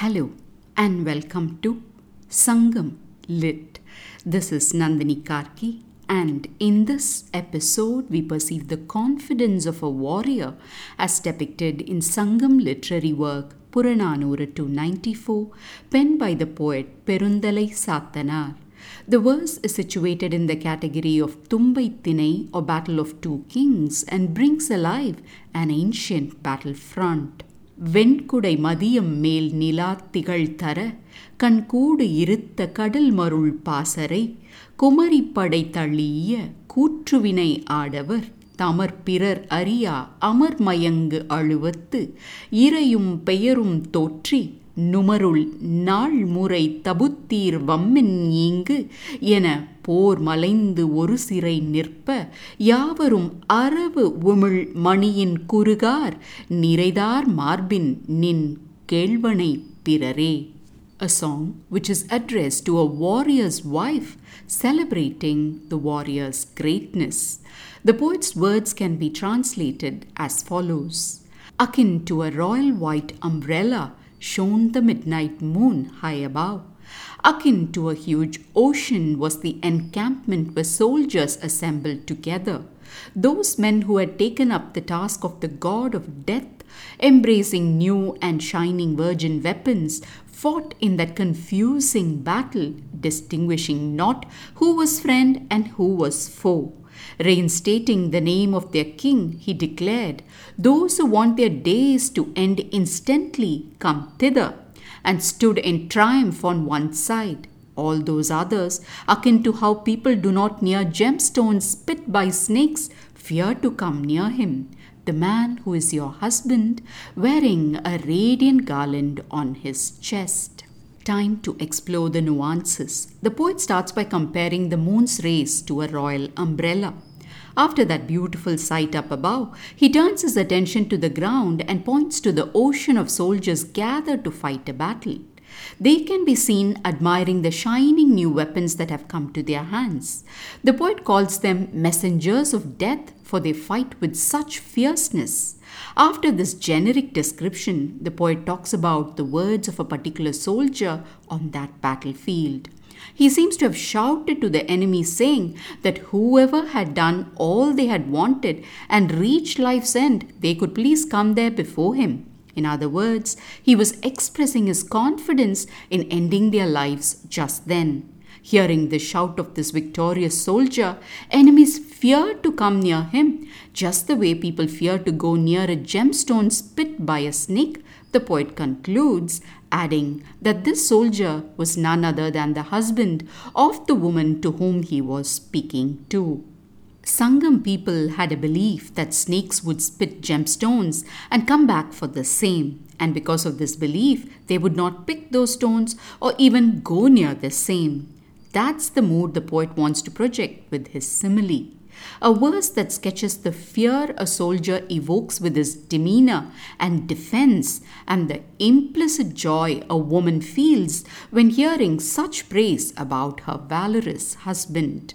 Hello and welcome to Sangam Lit. This is Nandini Karki, and in this episode, we perceive the confidence of a warrior as depicted in Sangam literary work Puranaanooru 294, penned by the poet Perunthalai Saathanaar. The verse is situated in the category of Thumbai Thinai or Battle of Two Kings and brings alive an ancient battlefront. வெண்குடை மதியம் மேல் நிலா தர கண்கூடு இருத்த கடல் மருள் பாசறை குமரிப்படை தள்ளிய கூற்றுவினை ஆடவர் தமர் பிறர் அறியா அமர்மயங்கு அழுவத்து இறையும் பெயரும் தோற்றி நுமருள் நாள் முறை தபுத்தீர் வம்மென் ஈங்கு என போர் மலைந்து ஒரு சிறை நிற்ப யாவரும் அரவு உமிழ் மணியின் குறுகார் நிறைதார் மார்பின் நின் கேள்வனை பிறரே a song which is addressed to a warrior's wife, celebrating the warrior's greatness. The poet's words can be translated as follows Akin to a royal white umbrella shone the midnight moon high above. Akin to a huge ocean was the encampment where soldiers assembled together. Those men who had taken up the task of the god of death, embracing new and shining virgin weapons, fought in that confusing battle, distinguishing not who was friend and who was foe. Reinstating the name of their king, he declared, Those who want their days to end instantly come thither, and stood in triumph on one side. All those others, akin to how people do not near gemstones spit by snakes, fear to come near him. The man who is your husband, wearing a radiant garland on his chest. Time to explore the nuances. The poet starts by comparing the moon's rays to a royal umbrella. After that beautiful sight up above, he turns his attention to the ground and points to the ocean of soldiers gathered to fight a battle. They can be seen admiring the shining new weapons that have come to their hands. The poet calls them messengers of death, for they fight with such fierceness. After this generic description, the poet talks about the words of a particular soldier on that battlefield. He seems to have shouted to the enemy, saying that whoever had done all they had wanted and reached life's end, they could please come there before him. In other words, he was expressing his confidence in ending their lives just then. Hearing the shout of this victorious soldier, enemies feared to come near him, just the way people fear to go near a gemstone spit by a snake. The poet concludes, adding that this soldier was none other than the husband of the woman to whom he was speaking to. Sangam people had a belief that snakes would spit gemstones and come back for the same, and because of this belief, they would not pick those stones or even go near the same. That's the mood the poet wants to project with his simile. A verse that sketches the fear a soldier evokes with his demeanor and defense, and the implicit joy a woman feels when hearing such praise about her valorous husband.